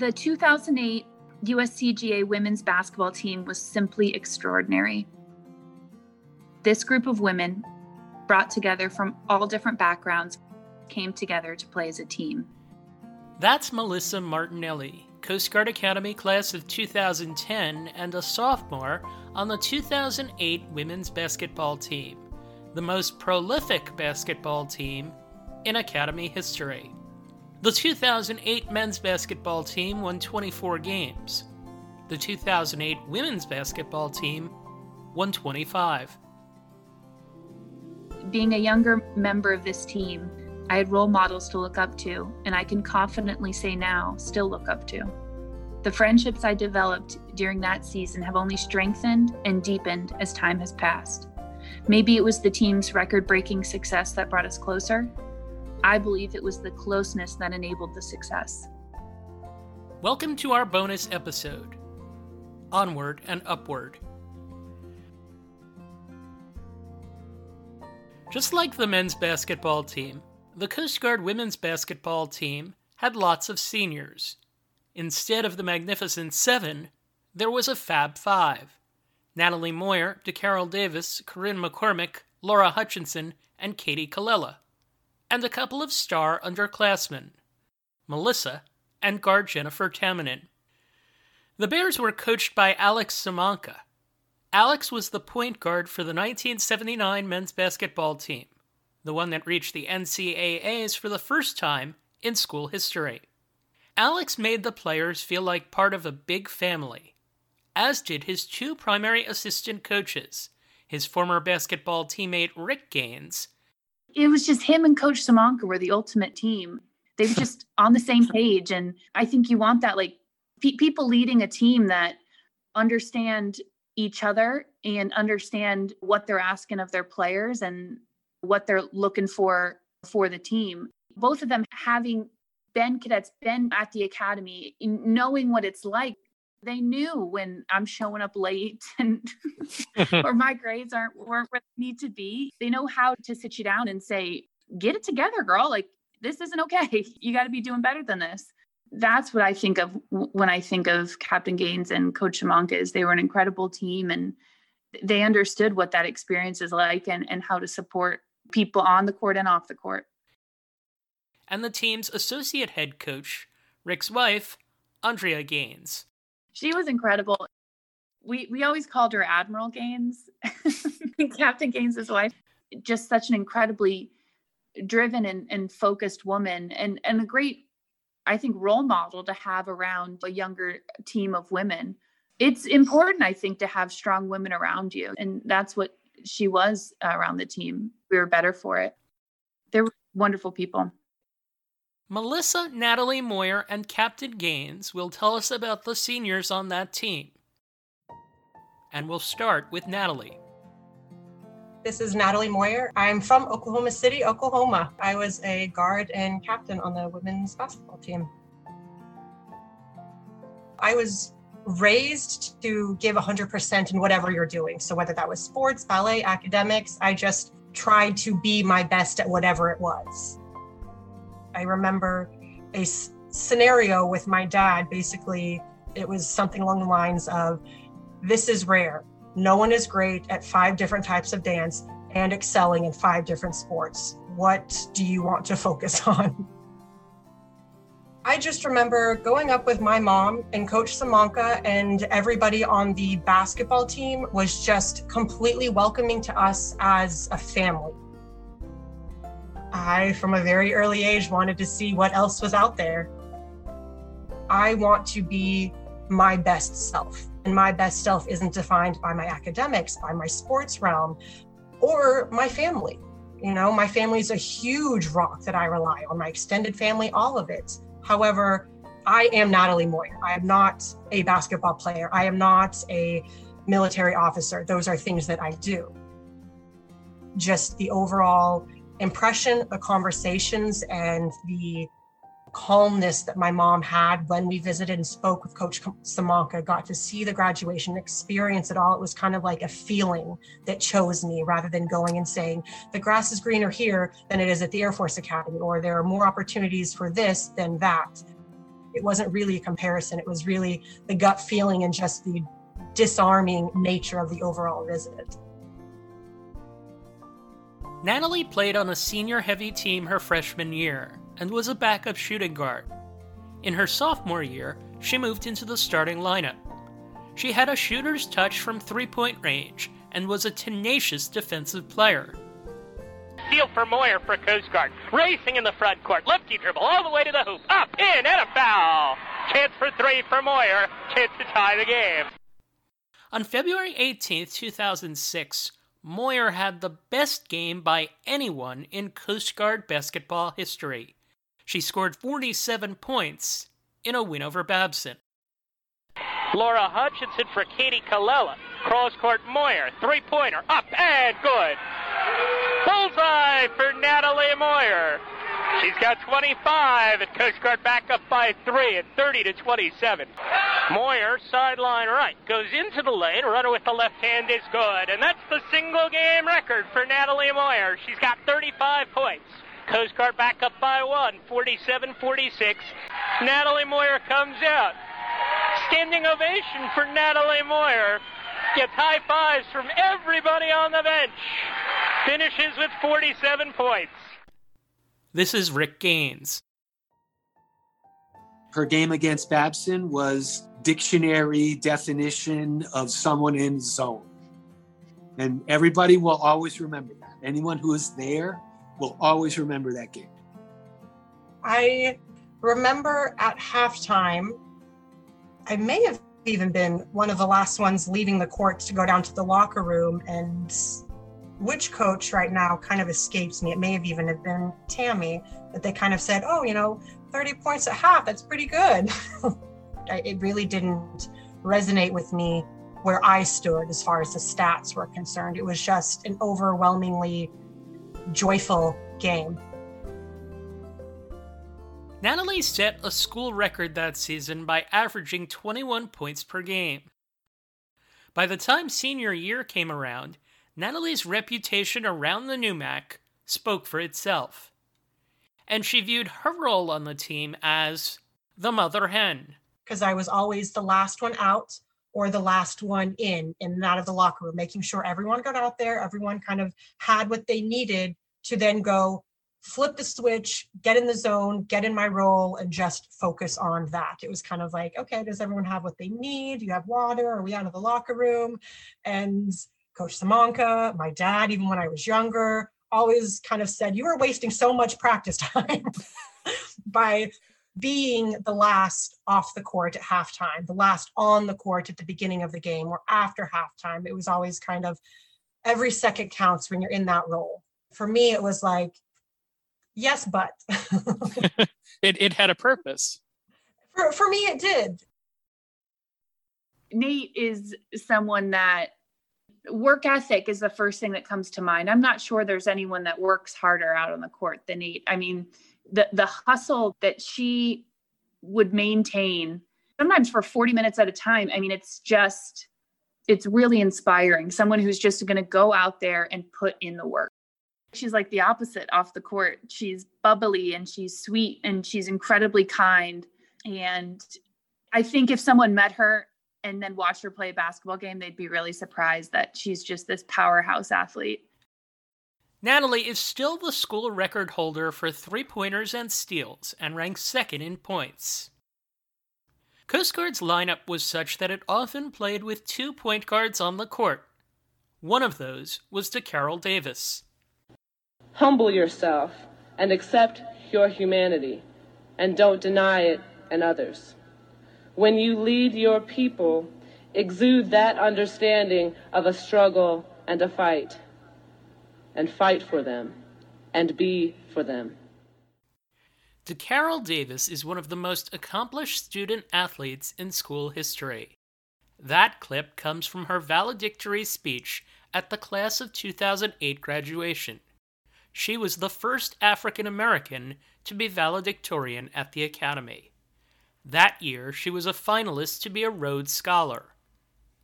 The 2008 USCGA women's basketball team was simply extraordinary. This group of women, brought together from all different backgrounds, came together to play as a team. That's Melissa Martinelli, Coast Guard Academy class of 2010 and a sophomore on the 2008 women's basketball team, the most prolific basketball team in Academy history. The 2008 men's basketball team won 24 games. The 2008 women's basketball team won 25. Being a younger member of this team, I had role models to look up to, and I can confidently say now, still look up to. The friendships I developed during that season have only strengthened and deepened as time has passed. Maybe it was the team's record breaking success that brought us closer, I believe it was the closeness that enabled the success. Welcome to our bonus episode Onward and Upward. Just like the men's basketball team, the Coast Guard women's basketball team had lots of seniors. Instead of the Magnificent Seven, there was a Fab Five Natalie Moyer, DeCarol Davis, Corinne McCormick, Laura Hutchinson, and Katie Colella and a couple of star underclassmen, Melissa and guard Jennifer Tamminen. The Bears were coached by Alex Samanka. Alex was the point guard for the 1979 men's basketball team, the one that reached the NCAAs for the first time in school history. Alex made the players feel like part of a big family, as did his two primary assistant coaches, his former basketball teammate Rick Gaines it was just him and Coach Samanka were the ultimate team. They were just on the same page. And I think you want that, like pe- people leading a team that understand each other and understand what they're asking of their players and what they're looking for for the team. Both of them having been cadets, been at the academy, knowing what it's like they knew when I'm showing up late and or my grades aren't where they need to be. They know how to sit you down and say, "Get it together, girl. Like this isn't okay. You got to be doing better than this." That's what I think of when I think of Captain Gaines and Coach Samanka. Is they were an incredible team and they understood what that experience is like and and how to support people on the court and off the court. And the team's associate head coach, Rick's wife, Andrea Gaines she was incredible. We we always called her Admiral Gaines, Captain Gaines's wife. Just such an incredibly driven and, and focused woman and and a great I think role model to have around a younger team of women. It's important I think to have strong women around you and that's what she was around the team. We were better for it. They were wonderful people. Melissa, Natalie Moyer, and Captain Gaines will tell us about the seniors on that team. And we'll start with Natalie. This is Natalie Moyer. I'm from Oklahoma City, Oklahoma. I was a guard and captain on the women's basketball team. I was raised to give 100% in whatever you're doing. So, whether that was sports, ballet, academics, I just tried to be my best at whatever it was. I remember a s- scenario with my dad. Basically, it was something along the lines of this is rare. No one is great at five different types of dance and excelling in five different sports. What do you want to focus on? I just remember going up with my mom and Coach Samanka, and everybody on the basketball team was just completely welcoming to us as a family. I, from a very early age, wanted to see what else was out there. I want to be my best self. And my best self isn't defined by my academics, by my sports realm, or my family. You know, my family is a huge rock that I rely on, my extended family, all of it. However, I am Natalie Moyer. I am not a basketball player. I am not a military officer. Those are things that I do. Just the overall impression, the conversations, and the calmness that my mom had when we visited and spoke with Coach Samanka, got to see the graduation, experience it all. It was kind of like a feeling that chose me rather than going and saying, the grass is greener here than it is at the Air Force Academy, or there are more opportunities for this than that. it wasn't really a comparison. It was really the gut feeling and just the disarming nature of the overall visit. Natalie played on a senior heavy team her freshman year and was a backup shooting guard. In her sophomore year, she moved into the starting lineup. She had a shooter's touch from three point range and was a tenacious defensive player. Steal for Moyer for Coast Guard. Racing in the front court. Lefty dribble all the way to the hoop. Up, in, and a foul. Chance for three for Moyer. Chance to tie the game. On February 18, 2006, Moyer had the best game by anyone in Coast Guard basketball history. She scored 47 points in a win over Babson. Laura Hutchinson for Katie Colella. Cross court Moyer. Three pointer. Up and good. Bullseye for Natalie Moyer. She's got 25 and Coast Guard back up by three at 30 to 27. Moyer, sideline right, goes into the lane. Runner with the left hand is good. And that's the single game record for Natalie Moyer. She's got 35 points. Coast Guard back up by one, 47 46. Natalie Moyer comes out. Standing ovation for Natalie Moyer. Gets high fives from everybody on the bench. Finishes with 47 points. This is Rick Gaines. Her game against Babson was dictionary definition of someone in zone. And everybody will always remember that. Anyone who is there will always remember that game. I remember at halftime, I may have even been one of the last ones leaving the court to go down to the locker room and which coach right now kind of escapes me. It may have even have been Tammy that they kind of said, "Oh, you know, 30 points at half, that's pretty good." it really didn't resonate with me where I stood as far as the stats were concerned. It was just an overwhelmingly joyful game. Natalie set a school record that season by averaging 21 points per game. By the time senior year came around, Natalie's reputation around the NEWMAC spoke for itself. And she viewed her role on the team as the mother hen. Because I was always the last one out or the last one in in and out of the locker room, making sure everyone got out there, everyone kind of had what they needed to then go flip the switch, get in the zone, get in my role, and just focus on that. It was kind of like, okay, does everyone have what they need? Do you have water? Are we out of the locker room? And Coach Samanka, my dad, even when I was younger, always kind of said, You are wasting so much practice time by being the last off the court at halftime, the last on the court at the beginning of the game or after halftime. It was always kind of every second counts when you're in that role. For me, it was like, yes, but it, it had a purpose. For, for me, it did. Nate is someone that work ethic is the first thing that comes to mind. I'm not sure there's anyone that works harder out on the court than Nate. I mean, the the hustle that she would maintain sometimes for 40 minutes at a time. I mean, it's just it's really inspiring. Someone who's just going to go out there and put in the work. She's like the opposite off the court. She's bubbly and she's sweet and she's incredibly kind. And I think if someone met her and then watch her play a basketball game, they'd be really surprised that she's just this powerhouse athlete. Natalie is still the school record holder for three pointers and steals and ranks second in points. Coast Guard's lineup was such that it often played with two point guards on the court. One of those was DeCarol Davis. Humble yourself and accept your humanity, and don't deny it in others. When you lead your people, exude that understanding of a struggle and a fight, and fight for them, and be for them. DeCarol Davis is one of the most accomplished student athletes in school history. That clip comes from her valedictory speech at the class of 2008 graduation. She was the first African American to be valedictorian at the Academy. That year, she was a finalist to be a Rhodes Scholar,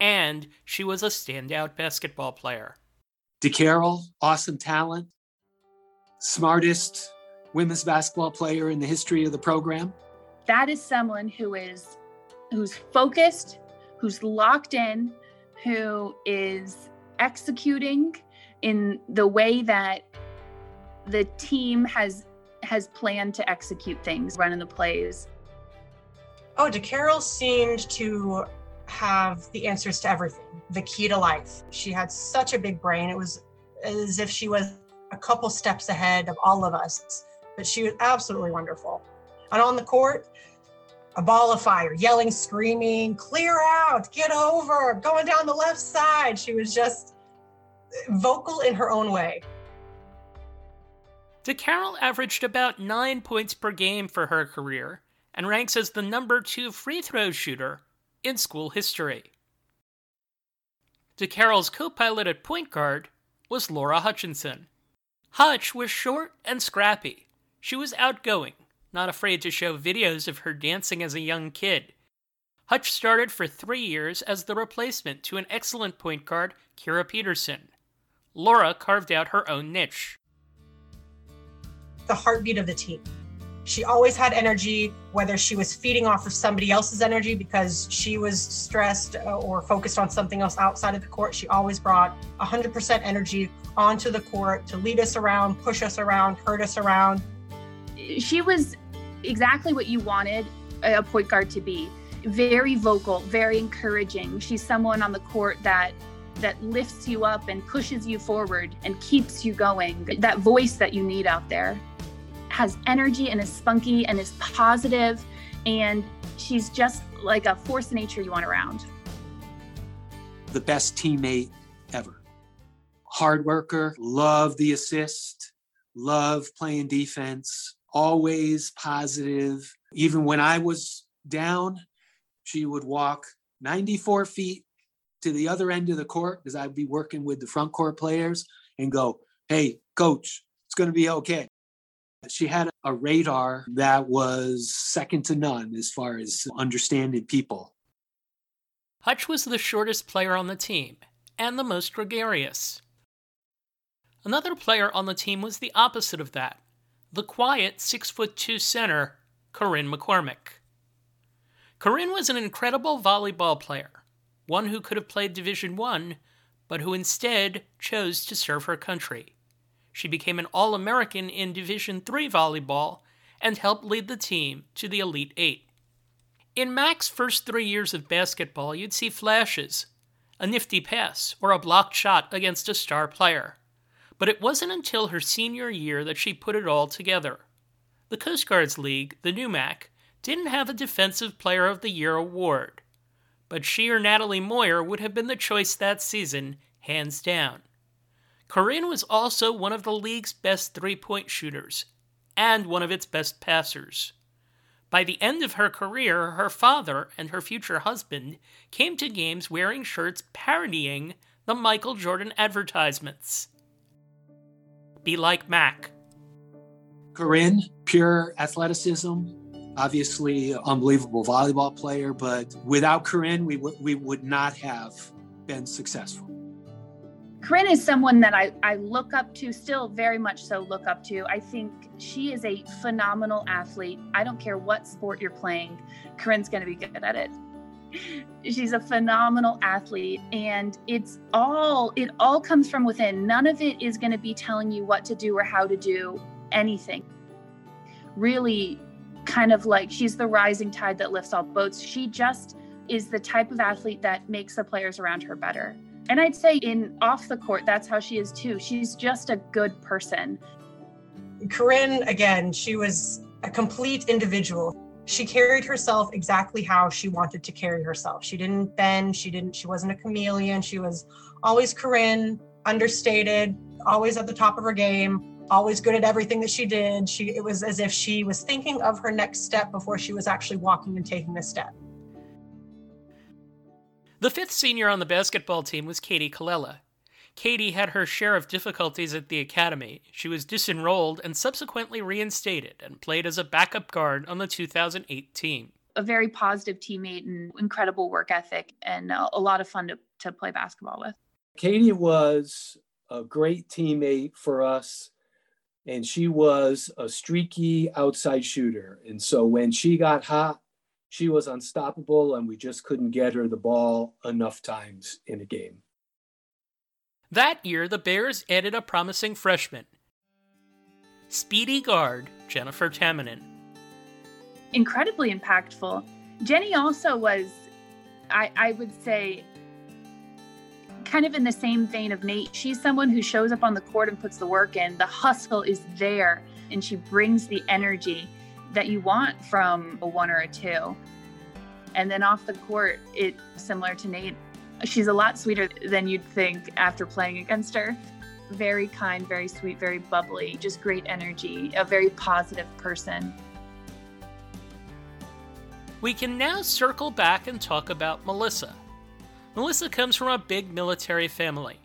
and she was a standout basketball player. DeCarol, awesome talent, smartest women's basketball player in the history of the program. that is someone who is who's focused, who's locked in, who is executing in the way that the team has has planned to execute things, running the plays. Oh, DeCarol seemed to have the answers to everything, the key to life. She had such a big brain. It was as if she was a couple steps ahead of all of us, but she was absolutely wonderful. And on the court, a ball of fire, yelling, screaming, clear out, get over, going down the left side. She was just vocal in her own way. DeCarol averaged about nine points per game for her career and ranks as the number two free throw shooter in school history. DeCarol's co pilot at point guard was Laura Hutchinson. Hutch was short and scrappy. She was outgoing, not afraid to show videos of her dancing as a young kid. Hutch started for three years as the replacement to an excellent point guard, Kira Peterson. Laura carved out her own niche. The heartbeat of the team. She always had energy, whether she was feeding off of somebody else's energy because she was stressed uh, or focused on something else outside of the court. She always brought 100% energy onto the court to lead us around, push us around, hurt us around. She was exactly what you wanted a point guard to be very vocal, very encouraging. She's someone on the court that that lifts you up and pushes you forward and keeps you going. That voice that you need out there has energy and is spunky and is positive and she's just like a force of nature you want around. The best teammate ever. Hard worker, love the assist, love playing defense, always positive. Even when I was down, she would walk 94 feet to the other end of the court because I'd be working with the front court players and go, Hey, coach, it's going to be okay. She had a radar that was second to none as far as understanding people. Hutch was the shortest player on the team and the most gregarious. Another player on the team was the opposite of that the quiet six foot two center, Corinne McCormick. Corinne was an incredible volleyball player, one who could have played Division One, but who instead chose to serve her country. She became an All American in Division III volleyball and helped lead the team to the Elite Eight. In Mac's first three years of basketball, you'd see flashes a nifty pass or a blocked shot against a star player. But it wasn't until her senior year that she put it all together. The Coast Guards League, the NEWMAC, didn't have a Defensive Player of the Year award, but she or Natalie Moyer would have been the choice that season, hands down. Corinne was also one of the league's best three point shooters and one of its best passers. By the end of her career, her father and her future husband came to games wearing shirts parodying the Michael Jordan advertisements. Be like Mac. Corinne, pure athleticism, obviously unbelievable volleyball player, but without Corinne, we, w- we would not have been successful. Corinne is someone that I, I look up to, still very much so look up to. I think she is a phenomenal athlete. I don't care what sport you're playing, Corinne's going to be good at it. She's a phenomenal athlete and it's all it all comes from within. None of it is going to be telling you what to do or how to do anything. Really kind of like she's the rising tide that lifts all boats. She just is the type of athlete that makes the players around her better. And I'd say in off the court, that's how she is too. She's just a good person. Corinne, again, she was a complete individual. She carried herself exactly how she wanted to carry herself. She didn't bend, she didn't, she wasn't a chameleon. She was always Corinne, understated, always at the top of her game, always good at everything that she did. She it was as if she was thinking of her next step before she was actually walking and taking the step. The fifth senior on the basketball team was Katie Colella. Katie had her share of difficulties at the academy. She was disenrolled and subsequently reinstated and played as a backup guard on the 2008 team. A very positive teammate and incredible work ethic, and a, a lot of fun to, to play basketball with. Katie was a great teammate for us. and she was a streaky outside shooter. And so when she got hot, she was unstoppable, and we just couldn't get her the ball enough times in a game. That year, the Bears added a promising freshman, speedy guard Jennifer Tamminen. Incredibly impactful. Jenny also was, I, I would say, kind of in the same vein of Nate. She's someone who shows up on the court and puts the work in. The hustle is there, and she brings the energy that you want from a one or a two. And then off the court, it's similar to Nate. She's a lot sweeter than you'd think after playing against her. Very kind, very sweet, very bubbly, just great energy, a very positive person. We can now circle back and talk about Melissa. Melissa comes from a big military family.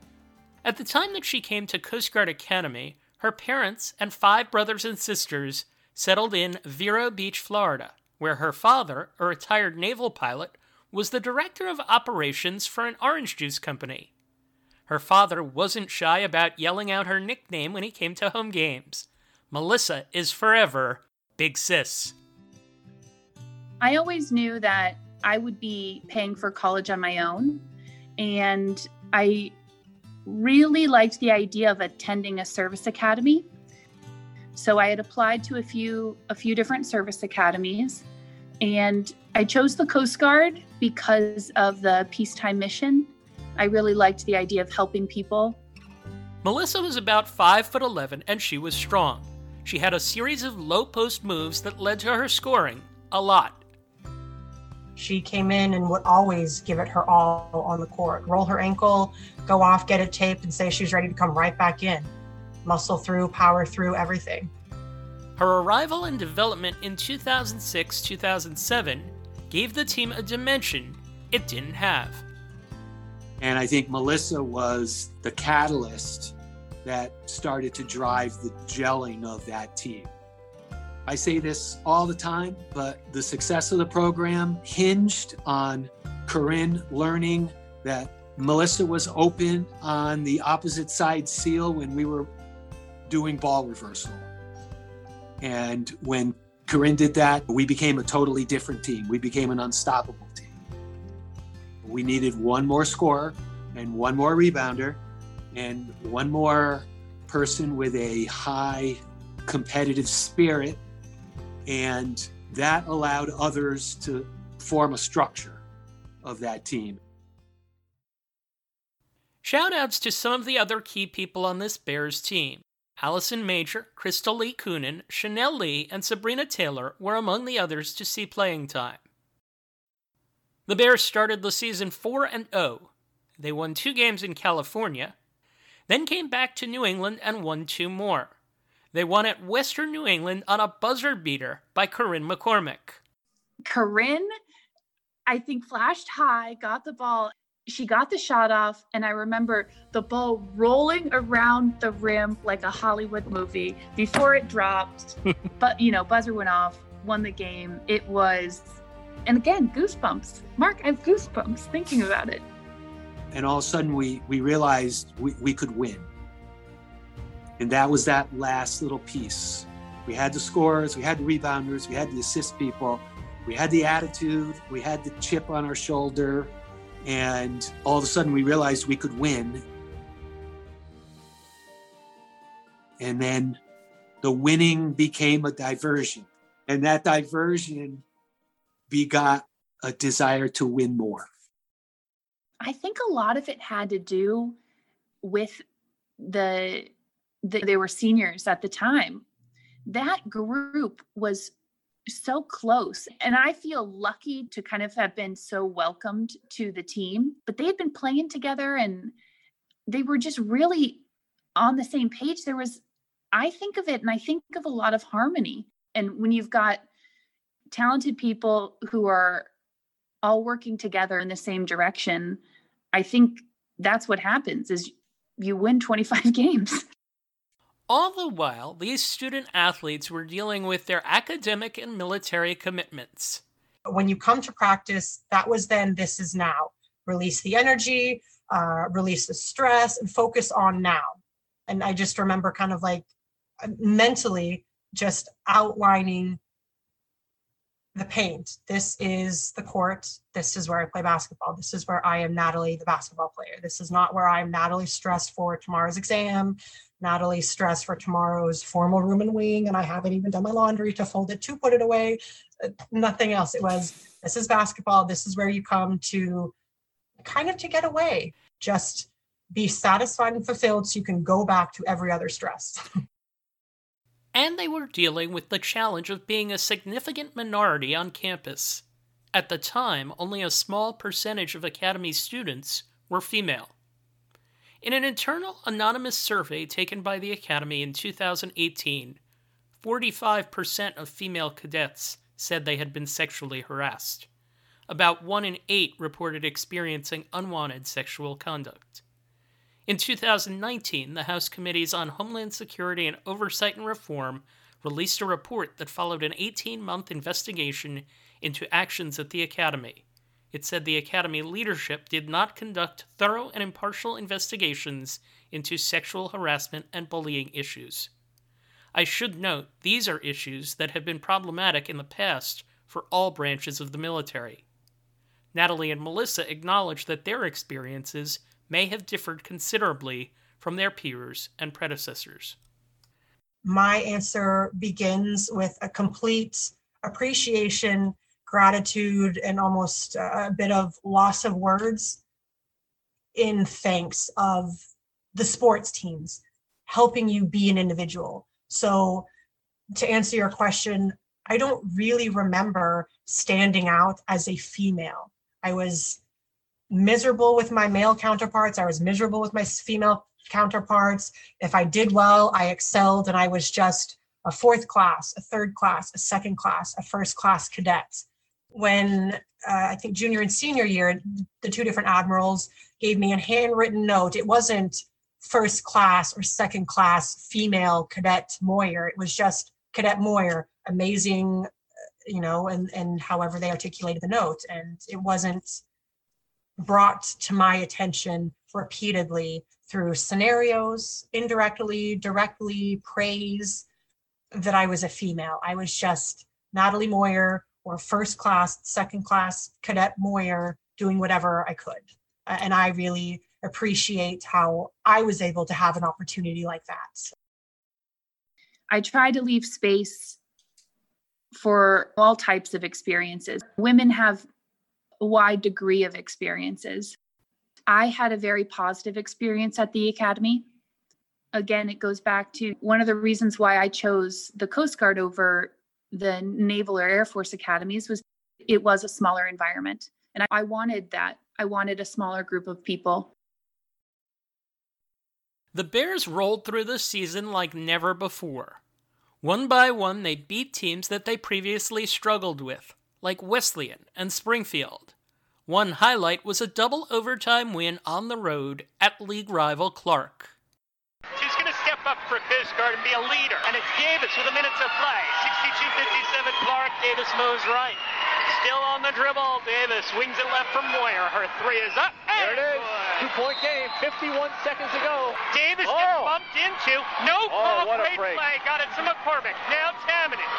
At the time that she came to Coast Guard Academy, her parents and five brothers and sisters settled in Vero Beach, Florida, where her father, a retired naval pilot, was the director of operations for an orange juice company. Her father wasn't shy about yelling out her nickname when he came to home games. Melissa is forever Big Sis. I always knew that I would be paying for college on my own. And I really liked the idea of attending a service academy. So I had applied to a few a few different service academies and I chose the Coast Guard because of the peacetime mission. I really liked the idea of helping people. Melissa was about 5 foot 11 and she was strong. She had a series of low post moves that led to her scoring a lot. She came in and would always give it her all on the court. Roll her ankle, go off, get it taped, and say she's ready to come right back in. Muscle through, power through, everything. Her arrival and development in 2006 2007 gave the team a dimension it didn't have. And I think Melissa was the catalyst that started to drive the gelling of that team. I say this all the time, but the success of the program hinged on Corinne learning that Melissa was open on the opposite side seal when we were doing ball reversal. And when Corinne did that, we became a totally different team. We became an unstoppable team. We needed one more scorer and one more rebounder and one more person with a high competitive spirit and that allowed others to form a structure of that team. Shoutouts to some of the other key people on this Bears team. Allison Major, Crystal Lee Coonan, Chanel Lee, and Sabrina Taylor were among the others to see playing time. The Bears started the season 4 and 0. They won two games in California, then came back to New England and won two more. They won at Western New England on a buzzer beater by Corinne McCormick. Corinne, I think, flashed high, got the ball. She got the shot off, and I remember the ball rolling around the rim like a Hollywood movie before it dropped. but, you know, buzzer went off, won the game. It was, and again, goosebumps. Mark, I have goosebumps thinking about it. And all of a sudden, we, we realized we, we could win and that was that last little piece. We had the scorers, we had the rebounders, we had the assist people, we had the attitude, we had the chip on our shoulder. And all of a sudden we realized we could win. And then the winning became a diversion. And that diversion begot a desire to win more. I think a lot of it had to do with the they were seniors at the time. That group was so close. And I feel lucky to kind of have been so welcomed to the team. But they had been playing together and they were just really on the same page. There was, I think of it, and I think of a lot of harmony. And when you've got talented people who are all working together in the same direction, I think that's what happens is you win 25 games. All the while, these student athletes were dealing with their academic and military commitments. When you come to practice, that was then, this is now. Release the energy, uh, release the stress, and focus on now. And I just remember kind of like mentally just outlining the paint. This is the court. This is where I play basketball. This is where I am Natalie, the basketball player. This is not where I'm Natalie stressed for tomorrow's exam, Natalie stressed for tomorrow's formal room and wing, and I haven't even done my laundry to fold it to put it away. Uh, nothing else. It was this is basketball. This is where you come to kind of to get away. Just be satisfied and fulfilled so you can go back to every other stress. and they were dealing with the challenge of being a significant minority on campus. At the time, only a small percentage of Academy students were female. In an internal anonymous survey taken by the Academy in 2018, 45% of female cadets said they had been sexually harassed. About 1 in 8 reported experiencing unwanted sexual conduct. In 2019, the House Committees on Homeland Security and Oversight and Reform released a report that followed an 18 month investigation into actions at the Academy. It said the Academy leadership did not conduct thorough and impartial investigations into sexual harassment and bullying issues. I should note these are issues that have been problematic in the past for all branches of the military. Natalie and Melissa acknowledge that their experiences may have differed considerably from their peers and predecessors. My answer begins with a complete appreciation, gratitude, and almost a bit of loss of words in thanks of the sports teams helping you be an individual. So, to answer your question, I don't really remember standing out as a female. I was miserable with my male counterparts. I was miserable with my female counterparts. If I did well, I excelled and I was just a fourth class, a third class, a second class, a first class cadet. When uh, I think junior and senior year, the two different admirals gave me a handwritten note. It wasn't first class or second class female cadet Moyer. It was just cadet Moyer, amazing, uh, you know, and and however they articulated the note. And it wasn't brought to my attention repeatedly through scenarios, indirectly, directly, praise that I was a female. I was just Natalie Moyer or first class, second class cadet Moyer doing whatever I could. And I really appreciate how I was able to have an opportunity like that. I try to leave space for all types of experiences. Women have wide degree of experiences. I had a very positive experience at the academy. Again, it goes back to one of the reasons why I chose the Coast Guard over the Naval or Air Force academies was it was a smaller environment. And I wanted that. I wanted a smaller group of people. The Bears rolled through the season like never before. One by one, they beat teams that they previously struggled with, like Wesleyan and Springfield. One highlight was a double overtime win on the road at league rival Clark. She's going to step up for Coast Guard and be a leader. And it's Davis with a minute to play. 62-57 Clark. Davis moves right. Still on the dribble. Davis wings it left from Moyer. Her three is up. There it is. Two-point game. 51 seconds to go. Davis oh. gets bumped into. No oh, call. Great break. play. Got it to McCormick. Now Tamminen.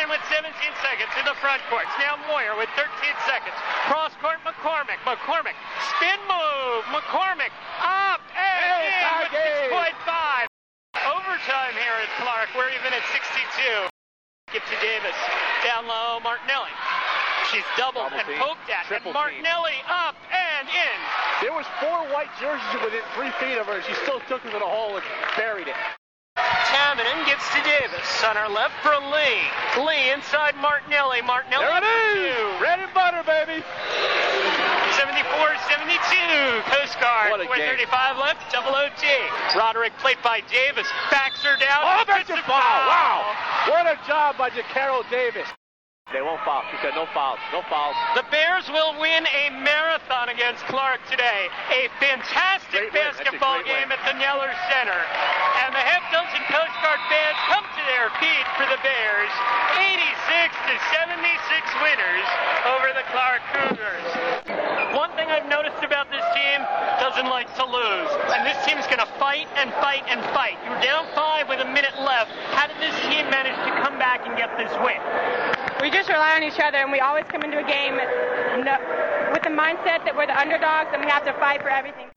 Tamminen with 17 seconds in the front court. Now Moyer with 13 seconds. Cross court McCormick. McCormick. Spin move. McCormick up and hey, in with 6.5. Overtime here at Clark. We're even at 62. Get to Davis. Down low, Martinelli. She's doubled Double and team. poked at. Triple and Martinelli up and in. There was four white jerseys within three feet of her. She still took it to the hole and buried it. Tamminen gets to Davis. On her left for Lee. Lee inside Martinelli. Martinelli There it for two. Bread and butter, baby. 74-72. Coast Guard. What a game. 435 left. Double OT. Roderick played by Davis. Backs her down. Offensive Gets a foul. Wow. What a job by DeCarol Davis. They won't foul. She said no fouls. No fouls. The Bears will win a marathon against Clark today. A fantastic Great. That's a basketball game win. at the Kneller Center. And the half dozen Coast Guard fans come to their feet for the Bears. 86 to 76 winners over the Clark Cougars. One thing I've noticed about this team doesn't like to lose. And this team's going to fight and fight and fight. You're down five with a minute left. How did this team manage to come back and get this win? We just rely on each other, and we always come into a game with the mindset that we're the underdogs and we have to fight for everything.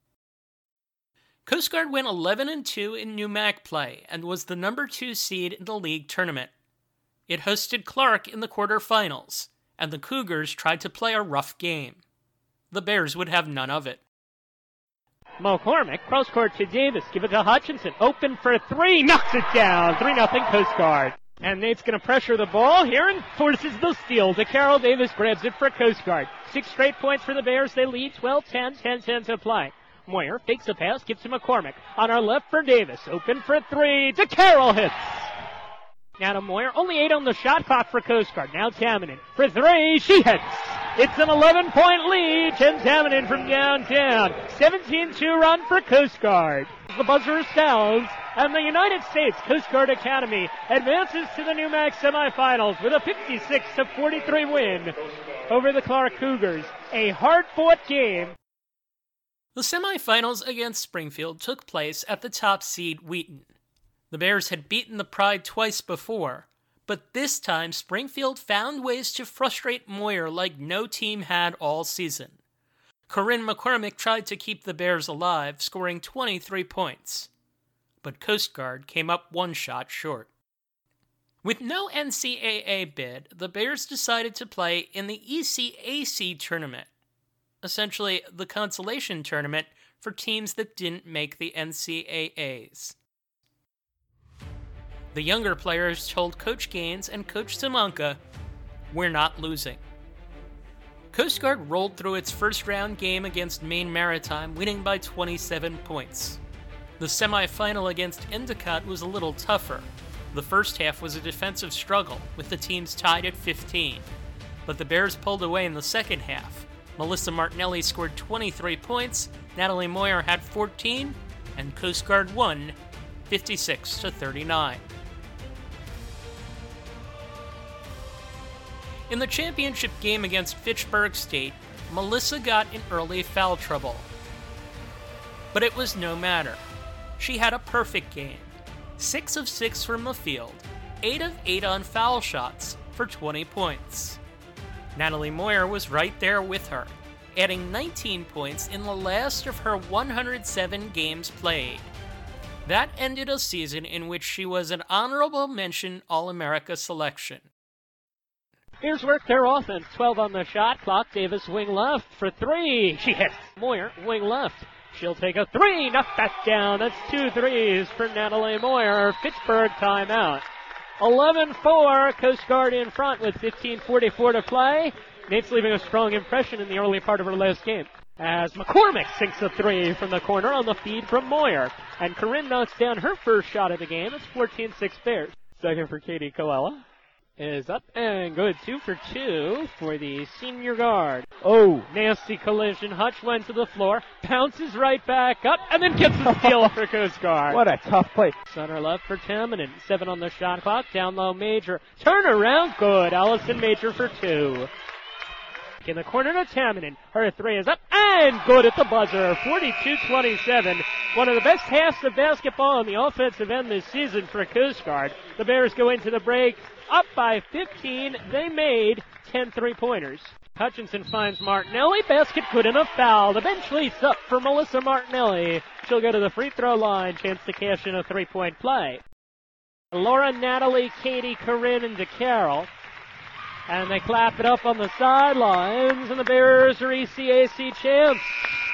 Coast Guard went 11 and 2 in NEWMAC play and was the number 2 seed in the league tournament. It hosted Clark in the quarterfinals, and the Cougars tried to play a rough game. The Bears would have none of it. McCormick, cross court to Davis, give it to Hutchinson, open for three, knocks it down, 3 nothing Coast Guard. And Nate's going to pressure the ball here and forces the steal. DeCarol Davis grabs it for Coast Guard. Six straight points for the Bears. They lead 12-10, 10-10 to play. Moyer fakes a pass, gives to McCormick. On our left for Davis. Open for three. To Carroll hits. Now to Moyer. Only eight on the shot clock for Coast Guard. Now Tamminen. For three. She hits. It's an 11 point lead. Jen Tamminen from downtown. 17-2 run for Coast Guard. The buzzer sounds and the United States Coast Guard Academy advances to the New NEWMAC semifinals with a 56 43 win over the Clark Cougars. A hard fought game. The semifinals against Springfield took place at the top seed Wheaton. The Bears had beaten the Pride twice before, but this time Springfield found ways to frustrate Moyer like no team had all season. Corinne McCormick tried to keep the Bears alive, scoring 23 points. But Coast Guard came up one shot short. With no NCAA bid, the Bears decided to play in the ECAC tournament, essentially the consolation tournament for teams that didn't make the NCAAs. The younger players told Coach Gaines and Coach Simonka, We're not losing. Coast Guard rolled through its first round game against Maine Maritime, winning by 27 points. The semifinal against Endicott was a little tougher. The first half was a defensive struggle, with the teams tied at 15. But the Bears pulled away in the second half. Melissa Martinelli scored 23 points, Natalie Moyer had 14, and Coast Guard won 56 to 39. In the championship game against Fitchburg State, Melissa got in early foul trouble. But it was no matter. She had a perfect game 6 of 6 from the field, 8 of 8 on foul shots for 20 points. Natalie Moyer was right there with her, adding 19 points in the last of her 107 games played. That ended a season in which she was an honorable mention All America selection. Here's work their offense. 12 on the shot clock. Davis wing left for three. She hits. Moyer wing left. She'll take a three. Knock that down. That's two threes for Natalie Moyer. Fitchburg timeout. 11-4. Coast Guard in front with 15:44 to play. Nate's leaving a strong impression in the early part of her last game. As McCormick sinks a three from the corner on the feed from Moyer. And Corinne knocks down her first shot of the game. It's 14-6 Bears. Second for Katie Colella is up and good. Two for two for the senior guard. Oh, nasty collision. Hutch went to the floor, bounces right back up, and then gets the steal for Coast Guard. What a tough play. Center left for Tamminen. Seven on the shot clock. Down low Major. Turn around. Good. Allison Major for two. In the corner to Tamminen. Her three is up and good at the buzzer. 42-27. One of the best halves of basketball on the offensive end this season for Coast Guard. The Bears go into the break up by 15. They made 10 three pointers. Hutchinson finds Martinelli. Basket good a foul. Bench leads up for Melissa Martinelli. She'll go to the free throw line. Chance to cash in a three point play. Laura, Natalie, Katie, Corinne, and DeCarol. And they clap it up on the sidelines, and the Bears are ECAC champs.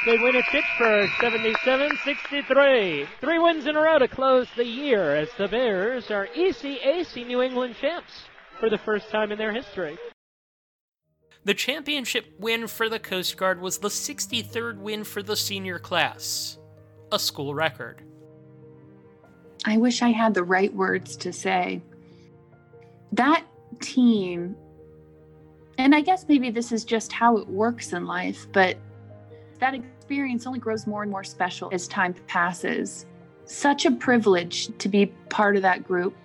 They win at Fitchburg 77-63. Three wins in a row to close the year as the Bears are ECAC New England champs for the first time in their history. The championship win for the Coast Guard was the 63rd win for the senior class, a school record. I wish I had the right words to say. That team, and I guess maybe this is just how it works in life, but that experience only grows more and more special as time passes. Such a privilege to be part of that group.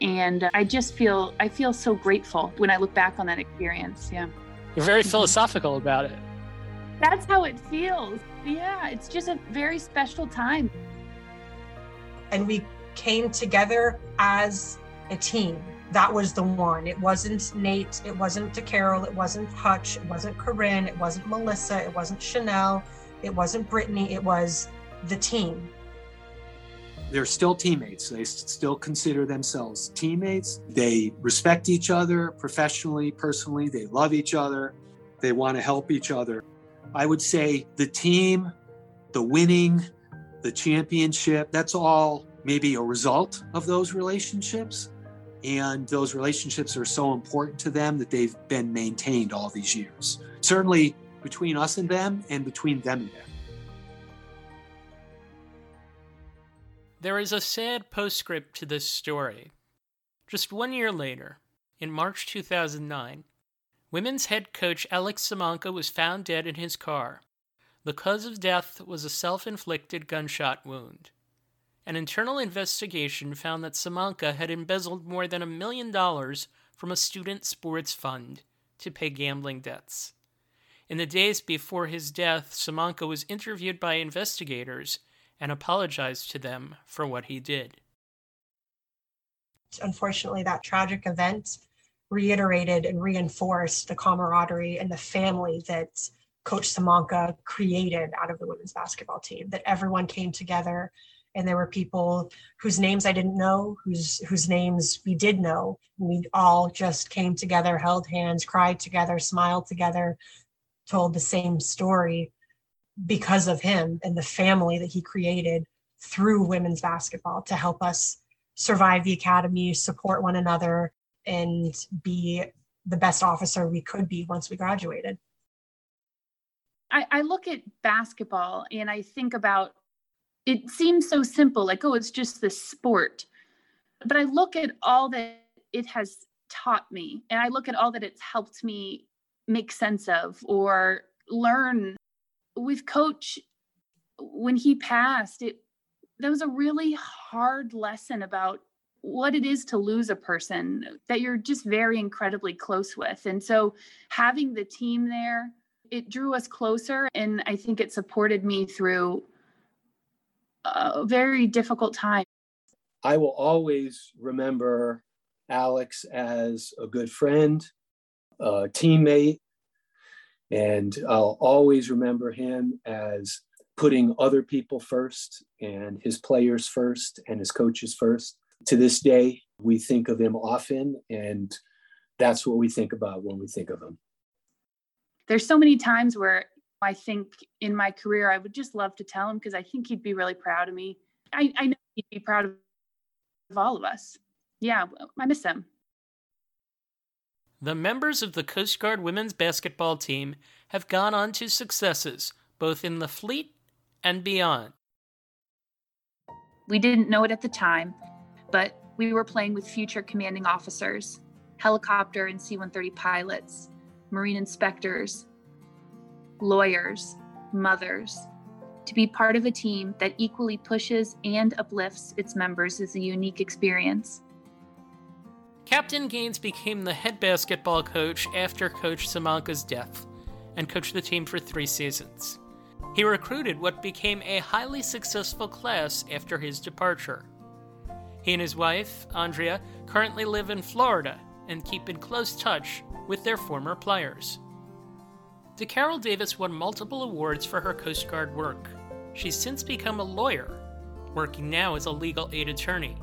And I just feel I feel so grateful when I look back on that experience. Yeah. You're very philosophical about it. That's how it feels. Yeah, it's just a very special time. And we came together as a team. That was the one. It wasn't Nate, it wasn't DeCarol, it wasn't Hutch, it wasn't Corinne, it wasn't Melissa, it wasn't Chanel, it wasn't Brittany, it was the team. They're still teammates. They still consider themselves teammates. They respect each other professionally, personally. They love each other. They want to help each other. I would say the team, the winning, the championship, that's all maybe a result of those relationships. And those relationships are so important to them that they've been maintained all these years. Certainly between us and them, and between them and them. There is a sad postscript to this story. Just one year later, in March 2009, women's head coach Alex Samanka was found dead in his car. The cause of death was a self inflicted gunshot wound. An internal investigation found that Samanka had embezzled more than a million dollars from a student sports fund to pay gambling debts. In the days before his death, Samanka was interviewed by investigators and apologized to them for what he did. Unfortunately, that tragic event reiterated and reinforced the camaraderie and the family that Coach Samanka created out of the women's basketball team, that everyone came together and there were people whose names I didn't know, whose whose names we did know. We all just came together, held hands, cried together, smiled together, told the same story because of him and the family that he created through women's basketball to help us survive the academy, support one another, and be the best officer we could be once we graduated. I, I look at basketball and I think about it seems so simple, like, oh, it's just this sport. But I look at all that it has taught me, and I look at all that it's helped me make sense of or learn with coach when he passed it that was a really hard lesson about what it is to lose a person that you're just very incredibly close with and so having the team there it drew us closer and i think it supported me through a very difficult time i will always remember alex as a good friend a teammate and I'll always remember him as putting other people first and his players first and his coaches first. To this day, we think of him often, and that's what we think about when we think of him. There's so many times where I think in my career, I would just love to tell him because I think he'd be really proud of me. I, I know he'd be proud of all of us. Yeah, I miss him. The members of the Coast Guard women's basketball team have gone on to successes both in the fleet and beyond. We didn't know it at the time, but we were playing with future commanding officers, helicopter and C 130 pilots, marine inspectors, lawyers, mothers. To be part of a team that equally pushes and uplifts its members is a unique experience. Captain Gaines became the head basketball coach after Coach Samanka's death and coached the team for three seasons. He recruited what became a highly successful class after his departure. He and his wife, Andrea, currently live in Florida and keep in close touch with their former players. DeCarol Davis won multiple awards for her Coast Guard work. She's since become a lawyer, working now as a legal aid attorney.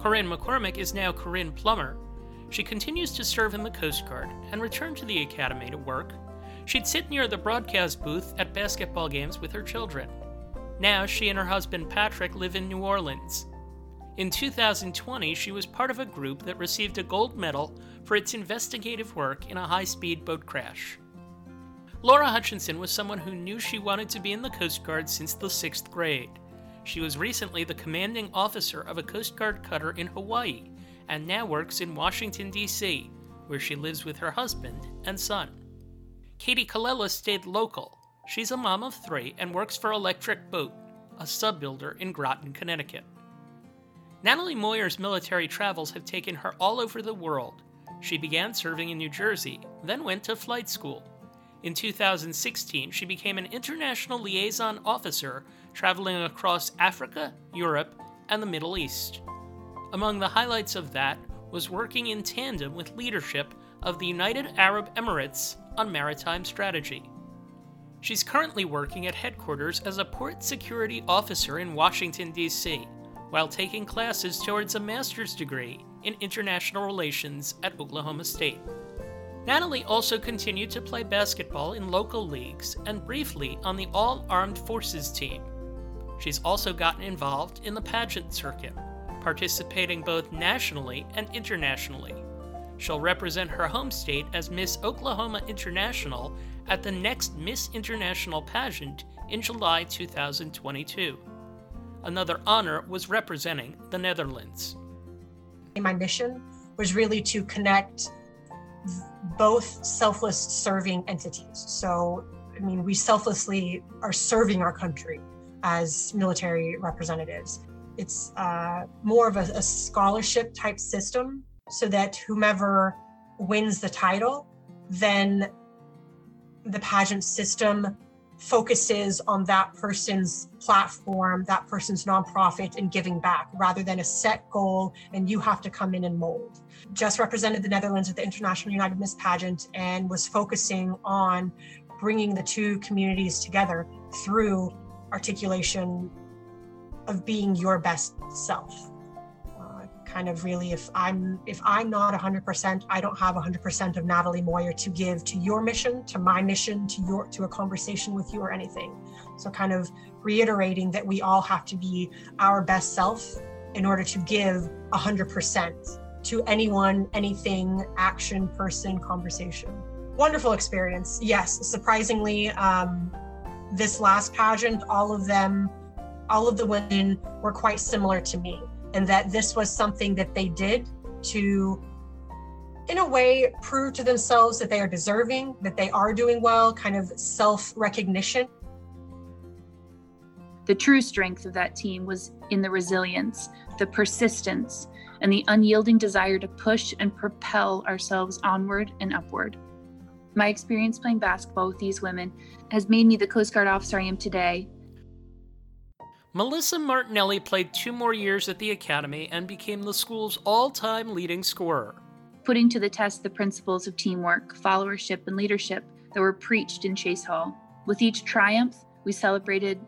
Corinne McCormick is now Corinne Plummer. She continues to serve in the Coast Guard and returned to the Academy to work. She'd sit near the broadcast booth at basketball games with her children. Now she and her husband Patrick live in New Orleans. In 2020, she was part of a group that received a gold medal for its investigative work in a high speed boat crash. Laura Hutchinson was someone who knew she wanted to be in the Coast Guard since the sixth grade. She was recently the commanding officer of a Coast Guard cutter in Hawaii and now works in Washington, D.C., where she lives with her husband and son. Katie Colella stayed local. She's a mom of three and works for Electric Boat, a sub builder in Groton, Connecticut. Natalie Moyer's military travels have taken her all over the world. She began serving in New Jersey, then went to flight school. In 2016, she became an international liaison officer traveling across Africa, Europe, and the Middle East. Among the highlights of that was working in tandem with leadership of the United Arab Emirates on maritime strategy. She's currently working at headquarters as a port security officer in Washington, D.C., while taking classes towards a master's degree in international relations at Oklahoma State. Natalie also continued to play basketball in local leagues and briefly on the All Armed Forces team. She's also gotten involved in the pageant circuit, participating both nationally and internationally. She'll represent her home state as Miss Oklahoma International at the next Miss International pageant in July 2022. Another honor was representing the Netherlands. My mission was really to connect both selfless serving entities. So, I mean, we selflessly are serving our country as military representatives. It's uh, more of a, a scholarship type system so that whomever wins the title, then the pageant system focuses on that person's platform, that person's nonprofit, and giving back rather than a set goal and you have to come in and mold. Just represented the Netherlands at the International United Miss Pageant and was focusing on bringing the two communities together through articulation of being your best self kind of really if i'm if i'm not 100% i don't have 100% of natalie moyer to give to your mission to my mission to your to a conversation with you or anything. So kind of reiterating that we all have to be our best self in order to give 100% to anyone anything action person conversation. Wonderful experience. Yes surprisingly um, this last pageant all of them all of the women were quite similar to me and that this was something that they did to in a way prove to themselves that they are deserving that they are doing well kind of self recognition the true strength of that team was in the resilience the persistence and the unyielding desire to push and propel ourselves onward and upward. My experience playing basketball with these women has made me the coast guard officer i am today Melissa Martinelli played two more years at the Academy and became the school's all time leading scorer. Putting to the test the principles of teamwork, followership, and leadership that were preached in Chase Hall. With each triumph, we celebrated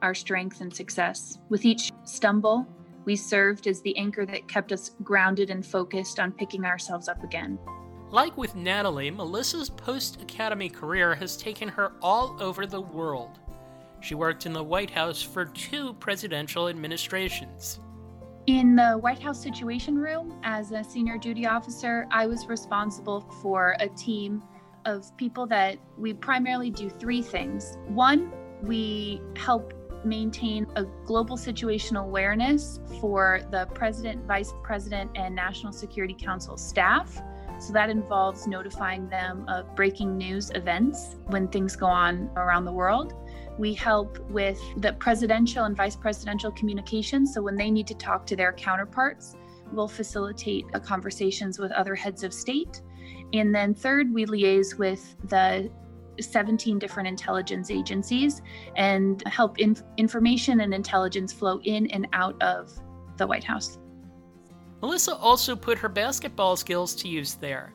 our strength and success. With each stumble, we served as the anchor that kept us grounded and focused on picking ourselves up again. Like with Natalie, Melissa's post academy career has taken her all over the world. She worked in the White House for two presidential administrations. In the White House Situation Room, as a senior duty officer, I was responsible for a team of people that we primarily do three things. One, we help maintain a global situational awareness for the president, vice president, and National Security Council staff. So that involves notifying them of breaking news events when things go on around the world. We help with the presidential and vice presidential communications. So when they need to talk to their counterparts, we'll facilitate uh, conversations with other heads of state. And then third, we liaise with the 17 different intelligence agencies and help inf- information and intelligence flow in and out of the White House. Melissa also put her basketball skills to use there,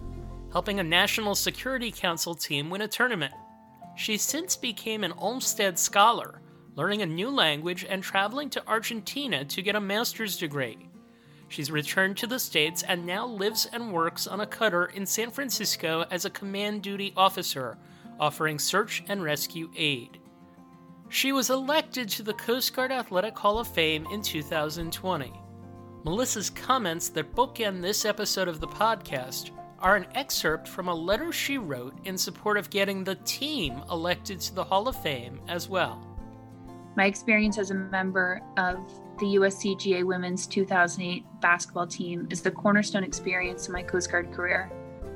helping a National Security Council team win a tournament. She since became an Olmsted Scholar, learning a new language and traveling to Argentina to get a master's degree. She's returned to the States and now lives and works on a cutter in San Francisco as a command duty officer, offering search and rescue aid. She was elected to the Coast Guard Athletic Hall of Fame in 2020. Melissa's comments that bookend this episode of the podcast are an excerpt from a letter she wrote in support of getting the team elected to the Hall of Fame as well. My experience as a member of the USCGA Women's 2008 basketball team is the cornerstone experience in my Coast Guard career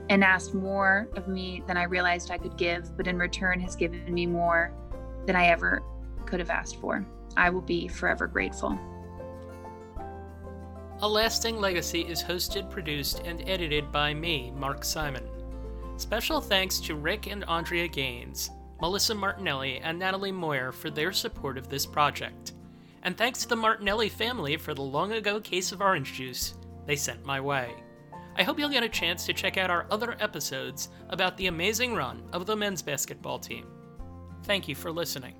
and asked more of me than I realized I could give, but in return has given me more than I ever could have asked for. I will be forever grateful. A Lasting Legacy is hosted, produced, and edited by me, Mark Simon. Special thanks to Rick and Andrea Gaines, Melissa Martinelli, and Natalie Moyer for their support of this project. And thanks to the Martinelli family for the long ago case of orange juice they sent my way. I hope you'll get a chance to check out our other episodes about the amazing run of the men's basketball team. Thank you for listening.